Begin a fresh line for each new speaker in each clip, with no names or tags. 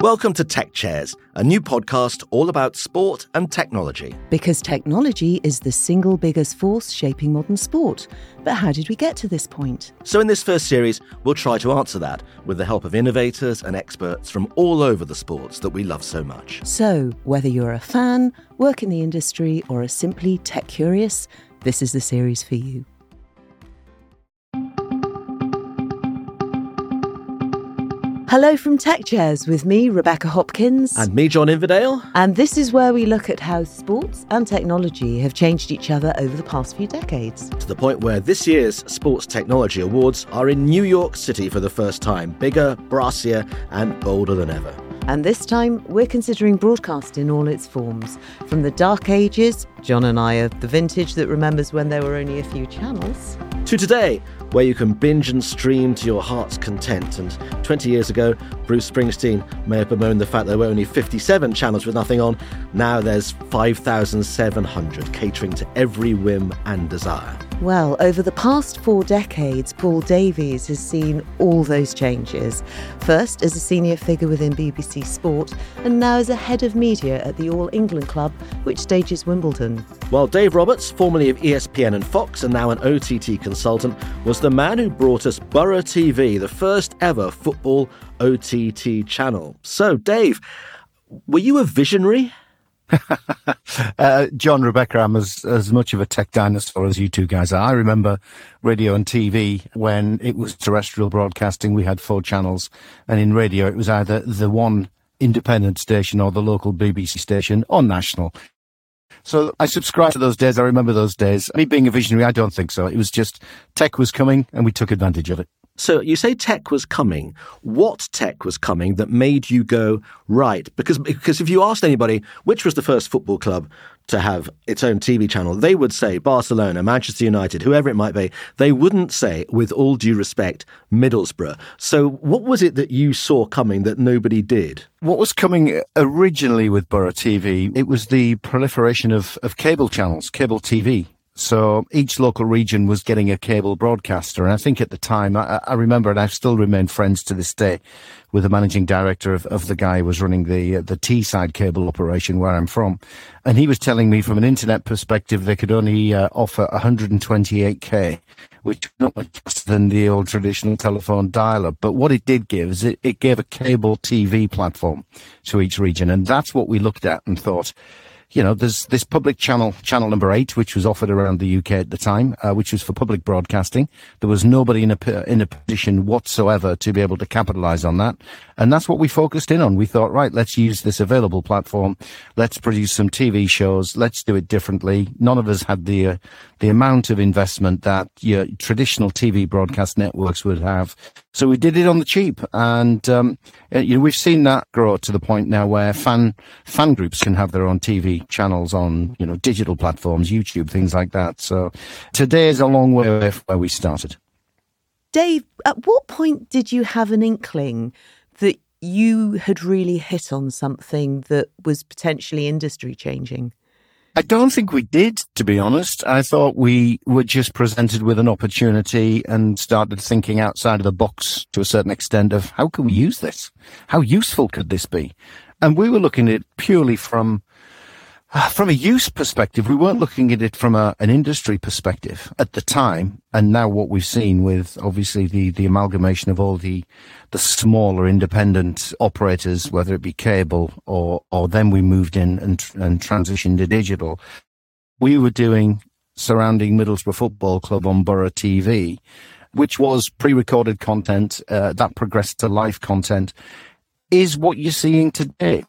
Welcome to Tech Chairs, a new podcast all about sport and technology.
Because technology is the single biggest force shaping modern sport. But how did we get to this point?
So, in this first series, we'll try to answer that with the help of innovators and experts from all over the sports that we love so much.
So, whether you're a fan, work in the industry, or are simply tech curious, this is the series for you. Hello from Tech Chairs with me, Rebecca Hopkins.
And me, John Inverdale.
And this is where we look at how sports and technology have changed each other over the past few decades.
To the point where this year's Sports Technology Awards are in New York City for the first time, bigger, brassier, and bolder than ever.
And this time, we're considering broadcast in all its forms. From the dark ages, John and I are the vintage that remembers when there were only a few channels,
to today, where you can binge and stream to your heart's content. And 20 years ago, Bruce Springsteen may have bemoaned the fact there were only 57 channels with nothing on. Now there's 5,700, catering to every whim and desire.
Well, over the past four decades, Paul Davies has seen all those changes. First as a senior figure within BBC Sport, and now as a head of media at the All England Club, which stages Wimbledon.
While Dave Roberts, formerly of ESPN and Fox and now an OTT consultant, was the man who brought us Boro TV, the first ever football OTT channel. So, Dave, were you a visionary?
uh, John, Rebecca, I'm as, as much of a tech dinosaur as you two guys are. I remember radio and TV when it was terrestrial broadcasting. We had four channels and in radio it was either the one independent station or the local BBC station or national. So I subscribe to those days. I remember those days. Me being a visionary, I don't think so. It was just tech was coming and we took advantage of it.
So you say tech was coming. What tech was coming that made you go right? Because because if you asked anybody which was the first football club to have its own TV channel, they would say Barcelona, Manchester United, whoever it might be. They wouldn't say, with all due respect, Middlesbrough. So what was it that you saw coming that nobody did?
What was coming originally with Boro TV? It was the proliferation of, of cable channels, cable TV. So each local region was getting a cable broadcaster. And I think at the time, I, I remember, and I've still remain friends to this day with the managing director of, of the guy who was running the, uh, the Teesside cable operation where I'm from. And he was telling me from an internet perspective, they could only uh, offer 128k, which not much less than the old traditional telephone dial-up. But what it did give is it, it gave a cable TV platform to each region. And that's what we looked at and thought, you know, there's this public channel, channel number eight, which was offered around the UK at the time, uh, which was for public broadcasting. There was nobody in a, in a position whatsoever to be able to capitalize on that. And that's what we focused in on. We thought, right, let's use this available platform. Let's produce some TV shows. Let's do it differently. None of us had the, uh, the amount of investment that your traditional TV broadcast networks would have. So we did it on the cheap. And, um, uh, you know, we've seen that grow to the point now where fan, fan groups can have their own TV channels on, you know, digital platforms, YouTube, things like that. So today is a long way away from where we started.
Dave, at what point did you have an inkling that you had really hit on something that was potentially industry changing?
I don't think we did, to be honest. I thought we were just presented with an opportunity and started thinking outside of the box to a certain extent of how can we use this? How useful could this be? And we were looking at it purely from from a use perspective, we weren't looking at it from a, an industry perspective at the time. And now what we've seen with obviously the, the amalgamation of all the, the smaller independent operators, whether it be cable or, or then we moved in and, and transitioned to digital. We were doing surrounding Middlesbrough Football Club on Boro TV, which was pre-recorded content, uh, that progressed to live content is what you're seeing today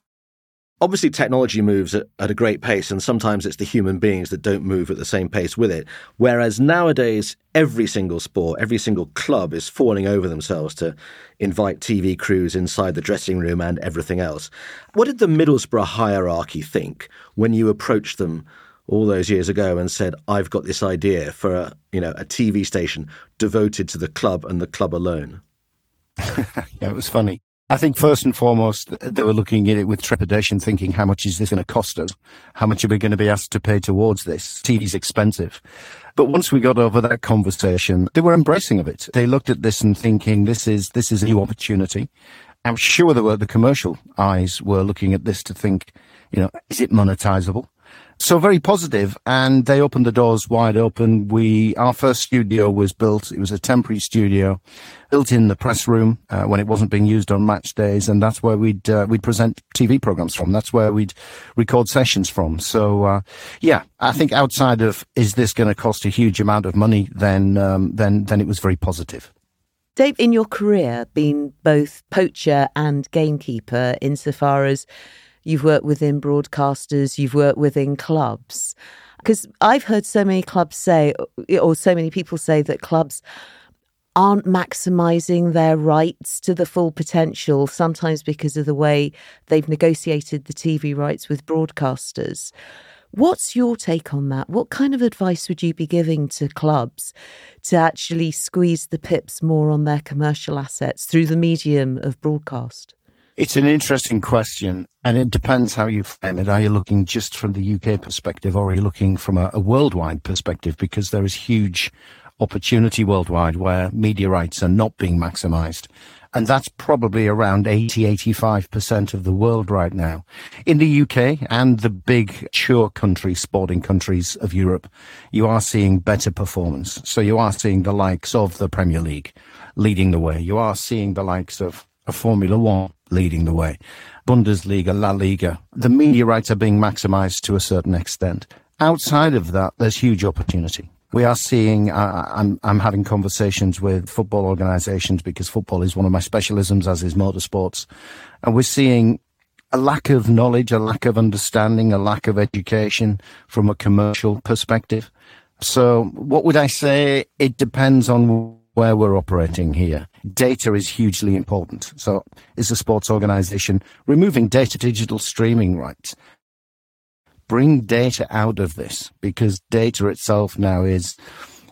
obviously technology moves at, at, a great pace and sometimes it's the human beings that don't move at the same pace with it. Whereas nowadays every single sport every single club is falling over themselves to invite tv crews inside the dressing room and everything else. What did the middlesbrough hierarchy think when you approached them all those years ago and said i've got this idea for a you know a tv station devoted to the club and the club alone
yeah it was funny I think first and foremost, they were looking at it with trepidation, thinking, how much is this going to cost us? How much are we going to be asked to pay towards this? TV's expensive. But once we got over that conversation, they were embracing of it. They looked at this and thinking, this is, this is a new opportunity. I'm sure there were the commercial eyes were looking at this to think, you know, is it monetizable? So very positive, and they opened the doors wide open. We our first studio was built. It was a temporary studio, built in the press room uh, when it wasn't being used on match days, and that's where we'd uh, we'd present TV programs from. That's where we'd record sessions from. So uh, yeah, I think outside of is this going to cost a huge amount of money, then um, then then it was very positive.
Dave, in your career, been both poacher and gamekeeper insofar as you've worked within broadcasters, you've worked within clubs. Because I've heard so many clubs say, or so many people say, that clubs aren't maximizing their rights to the full potential, sometimes because of the way they've negotiated the TV rights with broadcasters. What's your take on that? What kind of advice would you be giving to clubs to actually squeeze the pips more on their commercial assets through the medium of broadcast?
It's an interesting question, and it depends how you frame it. Are you looking just from the UK perspective, or are you looking from a, a worldwide perspective? Because there is huge opportunity worldwide where media rights are not being maximized. And that's probably around 80, 85% of the world right now. In the UK and the big mature countries, sporting countries of Europe, you are seeing better performance. So you are seeing the likes of the Premier League leading the way. You are seeing the likes of, of Formula One leading the way. Bundesliga, La Liga. The media rights are being maximized to a certain extent. Outside of that, there's huge opportunity we are seeing, uh, I'm, I'm having conversations with football organisations because football is one of my specialisms, as is motorsports. And we're seeing a lack of knowledge, a lack of understanding, a lack of education from a commercial perspective. So what would I say? It depends on where we're operating here. Data is hugely important. So is a sports organization removing data digital streaming rights bring data out of this because data itself now is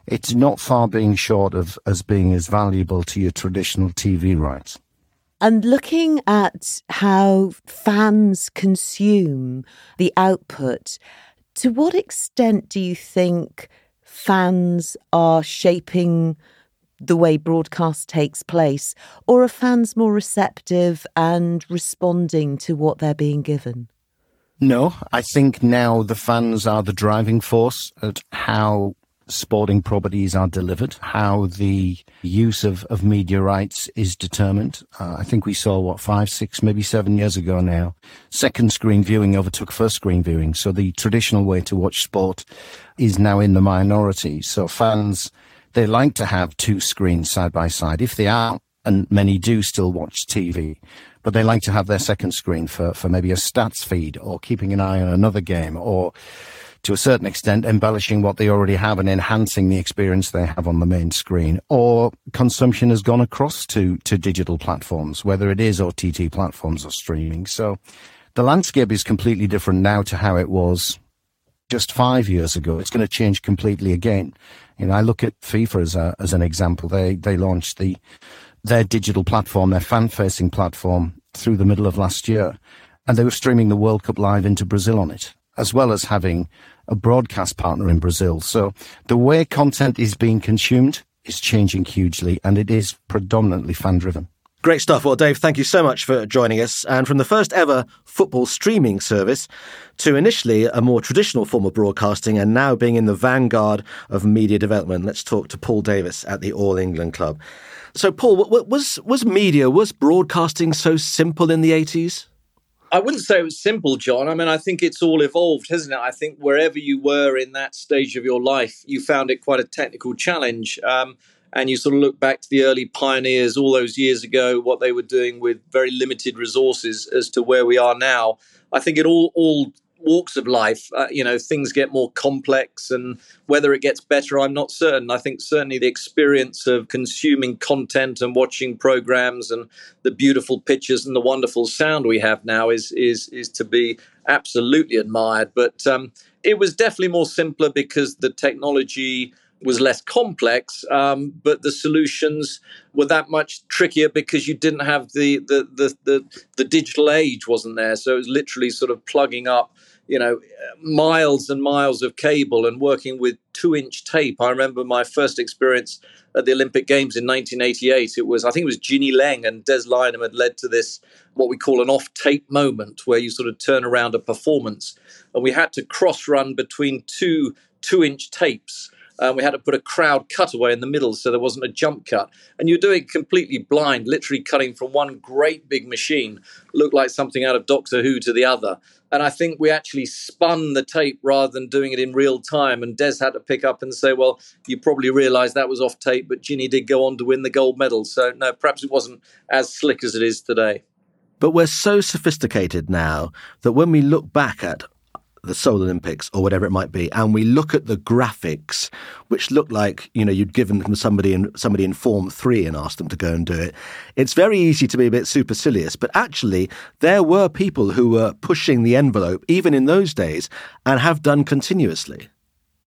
it's not far being short of as being as valuable to your traditional TV rights.
And looking at how fans consume the output, to what extent do you think fans are shaping the way broadcast takes place, or are fans more receptive and responding to what they're being given?
No, I think now the fans are the driving force at how sporting properties are delivered, how the use of, of media rights is determined. Uh, I think we saw, what, five, six, maybe seven years ago now, second screen viewing overtook first screen viewing. So the traditional way to watch sport is now in the minority. So fans, they like to have two screens side by side. If they are, and many do still watch TV, but they like to have their second screen for, for maybe a stats feed or keeping an eye on another game or to a certain extent embellishing what they already have and enhancing the experience they have on the main screen or consumption has gone across to, to digital platforms, whether it is OTT platforms or streaming. So the landscape is completely different now to how it was just five years ago. It's going to change completely again. You know, I look at FIFA as a, as an example. They, they launched the, their digital platform, their fan facing platform through the middle of last year. And they were streaming the World Cup live into Brazil on it, as well as having a broadcast partner in Brazil. So the way content is being consumed is changing hugely and it is predominantly fan driven.
Great stuff. Well, Dave, thank you so much for joining us. And from the first ever football streaming service to initially a more traditional form of broadcasting and now being in the vanguard of media development, let's talk to Paul Davies at the All England Club. So, Paul, was was media, was broadcasting so simple in the eighties?
I wouldn't say it was simple, John. I mean, I think it's all evolved, hasn't it? I think wherever you were in that stage of your life, you found it quite a technical challenge. Um, and you sort of look back to the early pioneers all those years ago, what they were doing with very limited resources as to where we are now. I think it all all walks of life, uh, you know, things get more complex, and whether it gets better, I'm not certain. I think certainly the experience of consuming content and watching programs and the beautiful pictures and the wonderful sound we have now is is is to be absolutely admired. But um, it was definitely more simpler because the technology was less complex, um, but the solutions were that much trickier because you didn't have the, the the, the the digital age wasn't there. So it was literally sort of plugging up you know, miles and miles of cable and working with two inch tape. I remember my first experience at the Olympic Games in 1988. It was, I think it was Ginny Leng and Des Lynam had led to this, what we call an off tape moment, where you sort of turn around a performance. And we had to cross run between two two inch tapes um, we had to put a crowd cutaway in the middle so there wasn't a jump cut. And you're doing completely blind, literally cutting from one great big machine, looked like something out of Doctor Who to the other. And I think we actually spun the tape rather than doing it in real time. And Des had to pick up and say, well, you probably realised that was off tape, but Ginny did go on to win the gold medal. So, no, perhaps it wasn't as slick as it is today.
But we're so sophisticated now that when we look back at the Seoul Olympics or whatever it might be, and we look at the graphics, which look like you know you'd given them somebody in somebody in Form Three and asked them to go and do it. It's very easy to be a bit supercilious, but actually there were people who were pushing the envelope even in those days and have done continuously.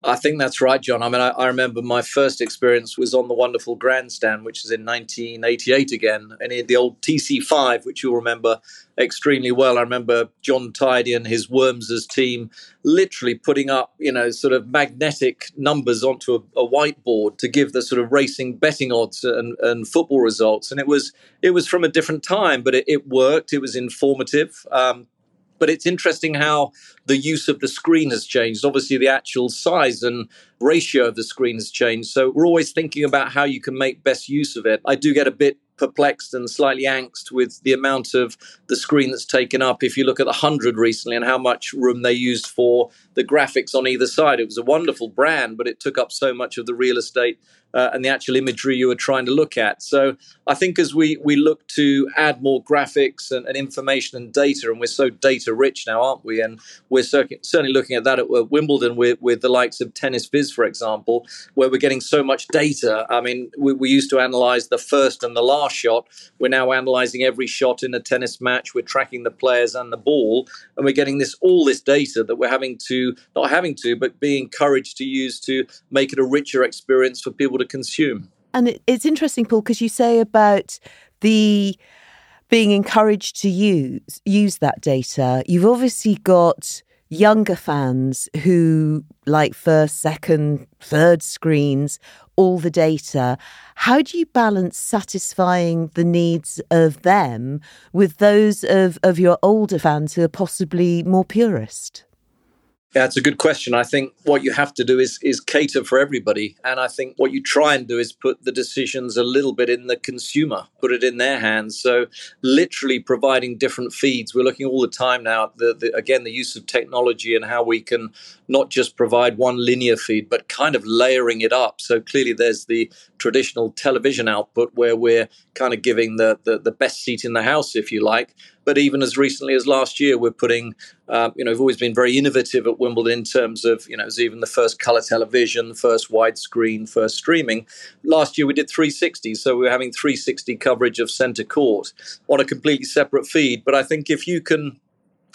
I think that's right, John. I mean, I, I, remember my first experience was on the wonderful grandstand, which is in 1988 again, and in the old TC5, which you'll remember extremely well. I remember John Tidy and his Worms's team literally putting up, you know, sort of magnetic numbers onto a, a whiteboard to give the sort of racing betting odds and, and, football results. And it was it was from a different time, but it, it worked. It was informative. Um, but it's interesting how the use of the screen has changed. Obviously, the actual size and ratio of the screen has changed. So we're always thinking about how you can make best use of it. I do get a bit perplexed and slightly angst with the amount of the screen that's taken up. If you look at the 100 recently and how much room they used for the graphics on either side, it was a wonderful brand, but it took up so much of the real estate uh, and the actual imagery you were trying to look at. So I think as we we look to add more graphics and, and information and data, and we're so data rich now, aren't we? And we're certainly looking at that at Wimbledon with, with the likes of TennisViz, for example, where we're getting so much data. I mean, we, we used to analyze the first and the last shot. We're now analyzing every shot in a tennis match. We're tracking the players and the ball, and we're getting this all this data that we're having to not having to, but being encouraged to use to make it a richer experience for people to consume.
And it's interesting, Paul, because you say about the being encouraged to use use that data. You've obviously got younger fans who like first, second, third screens, all the data. How do you balance satisfying the needs of them with those of, of your older fans who are possibly more purist?
Yeah, it's a good question. I think what you have to do is is cater for everybody, and I think what you try and do is put the decisions a little bit in the consumer, put it in their hands. So, literally providing different feeds. We're looking all the time now at the, the again the use of technology and how we can not just provide one linear feed, but kind of layering it up. So clearly, there's the traditional television output where we're kind of giving the the, the best seat in the house, if you like but even as recently as last year, we're putting, um, you know, we've always been very innovative at Wimbledon in terms of, you know, it even the first color television, first widescreen, first streaming. Last year we did 360, so we were having 360 coverage of centre court on a completely separate feed. But I think if you can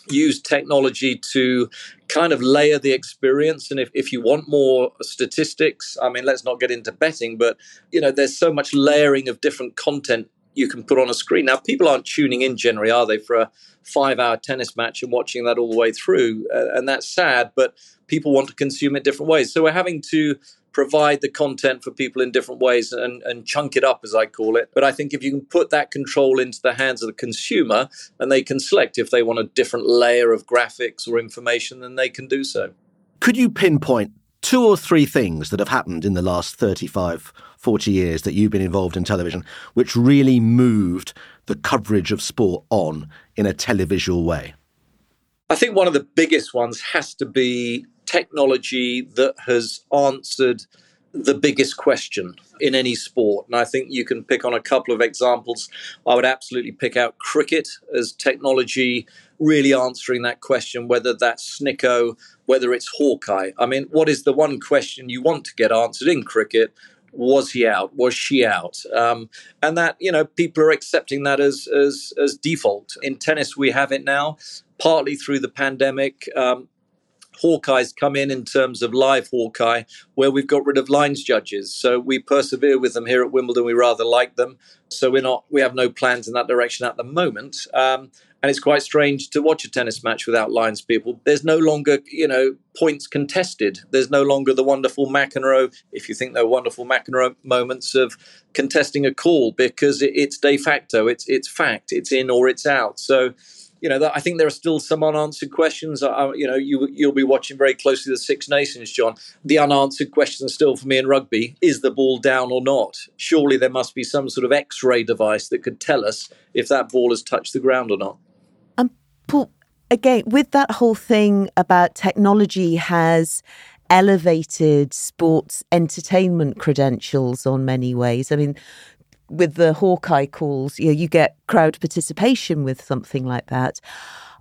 use technology to kind of layer the experience and if, if you want more statistics i mean let's not get into betting but you know there's so much layering of different content you can put on a screen. Now, people aren't tuning in generally, are they, for a five hour tennis match and watching that all the way through? Uh, and that's sad, but people want to consume it different ways. So we're having to provide the content for people in different ways and, and chunk it up, as I call it. But I think if you can put that control into the hands of the consumer and they can select if they want a different layer of graphics or information, then they can do so.
Could you pinpoint two or three things that have happened in the last 35, 40 years that you've been involved in television which really moved the coverage of sport on in a televisual way?
I think one of the biggest ones has to be technology that has answered the biggest question in any sport. And I think you can pick on a couple of examples. I would absolutely pick out cricket as technology really answering that question, whether that's Snicko, whether it's Hawkeye. I mean, what is the one question you want to get answered in cricket? Was he out? Was she out? Um, and that you know people are accepting that as as as default. In tennis, we have it now, partly through the pandemic. Um, Hawkeye's come in in terms of live Hawkeye, where we've got rid of lines judges. So we persevere with them here at Wimbledon. We rather like them. So we're not, we have no plans in that direction at the moment. Um, and it's quite strange to watch a tennis match without lines people. There's no longer, you know, points contested. There's no longer the wonderful McEnroe, if you think they're wonderful McEnroe moments of contesting a call because it's de facto, it's it's fact, it's in or it's out. So you know, I think there are still some unanswered questions. Uh, you know, you you'll be watching very closely the Six Nations, John. The unanswered question still for me in rugby: is the ball down or not? Surely there must be some sort of X-ray device that could tell us if that ball has touched the ground or not.
Um, Paul, again, with that whole thing about technology has elevated sports entertainment credentials on many ways. I mean, with the Hawkeye calls, you know, you get crowd participation with something like that.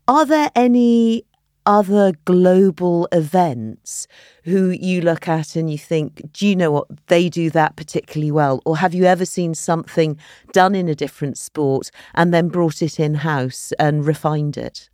Are there any other global events who you look at and you think, do you know what, they do that particularly well? Or have you ever seen something done in a different sport and then brought it in house and refined it?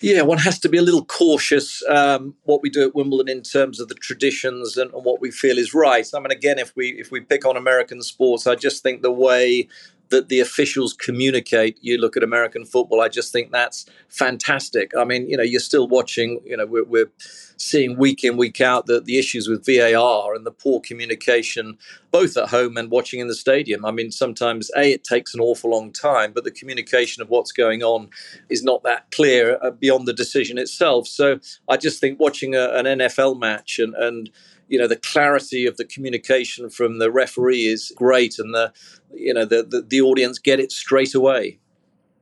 Yeah, one has to be a little cautious um, what we do at Wimbledon in terms of the traditions and, and, what we feel is right. I mean, again, if we if we pick on American sports, I just think the way that the officials communicate. You look at American football, I just think that's fantastic. I mean, you know, you're still watching, you know, we're, we're seeing week in, week out the, the issues with VAR and the poor communication, both at home and watching in the stadium. I mean, sometimes, A, it takes an awful long time, but the communication of what's going on is not that clear uh, beyond the decision itself. So I just think watching a, an NFL match and, and you know the clarity of the communication from the referee is great and the you know the, the, the audience get it straight away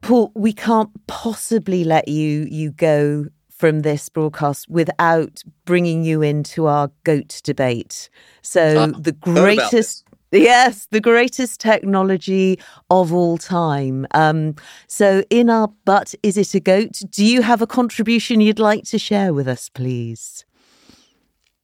paul we can't possibly let you you go from this broadcast without bringing you into our goat debate so ah, the greatest Yes, the greatest technology of all time. Um, so, in our but, is it a goat? Do you have a contribution you'd like to share with us, please?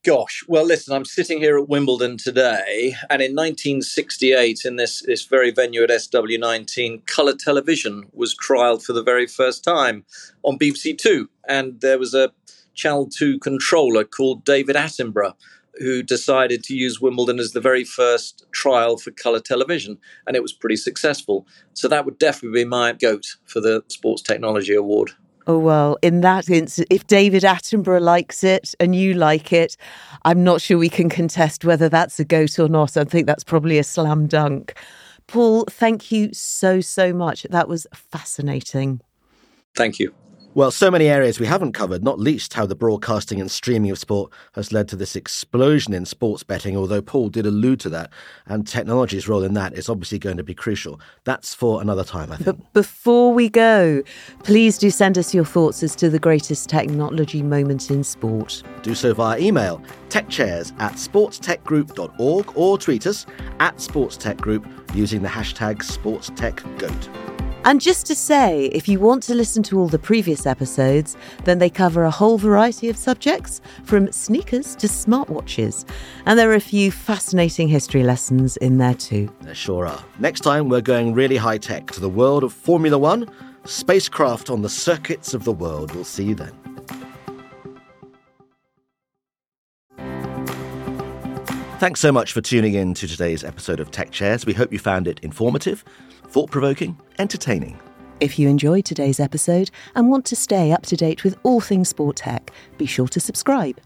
Gosh, well, listen, I'm sitting here at Wimbledon today, and in 1968, in this, this very venue at SW19, colour television was trialled for the very first time on BBC Two. And there was a Channel 2 controller called David Attenborough who decided to use Wimbledon as the very first trial for colour television, and it was pretty successful. So that would definitely be my goat for the Sports Technology Award.
Oh, well, in that instance, if David Attenborough likes it and you like it, I'm not sure we can contest whether that's a goat or not. I think that's probably a slam dunk. Paul, thank you so, so much. That was fascinating.
Thank you.
Well, so many areas we haven't covered, not least how the broadcasting and streaming of sport has led to this explosion in sports betting, although Paul did allude to that, and technology's role in that is obviously going to be crucial. That's for another time, I think.
But before we go, please do send us your thoughts as to the greatest technology moment in sport.
Do so via email, techchairs at sportstechgroup.org, or tweet us at sportstechgroup using the hashtag SportsTechGoat.
And just to say, if you want to listen to all the previous episodes, then they cover a whole variety of subjects, from sneakers to smartwatches. And there are a few fascinating history lessons in there too.
There sure are. Next time, we're going really high tech to the world of Formula One, spacecraft on the circuits of the world. We'll see you then. Thanks so much for tuning in to today's episode of Tech Chairs. We hope you found it informative thought provoking, entertaining.
If you enjoyed today's episode and want to stay up to date with all things sport tech, be sure to subscribe.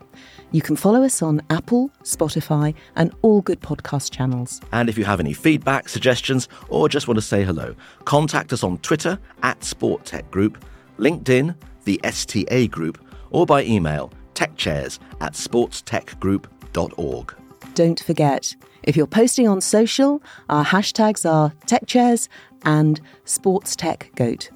You can follow us on Apple, Spotify, and all good podcast channels.
And if you have any feedback, suggestions, or just want to say hello, contact us on Twitter at Sport Tech Group, LinkedIn, the STA Group, or by email techchairs at sportstechgroup.org.
Don't forget, if you're posting on social, our hashtags are TechChairs and SportsTechGoat.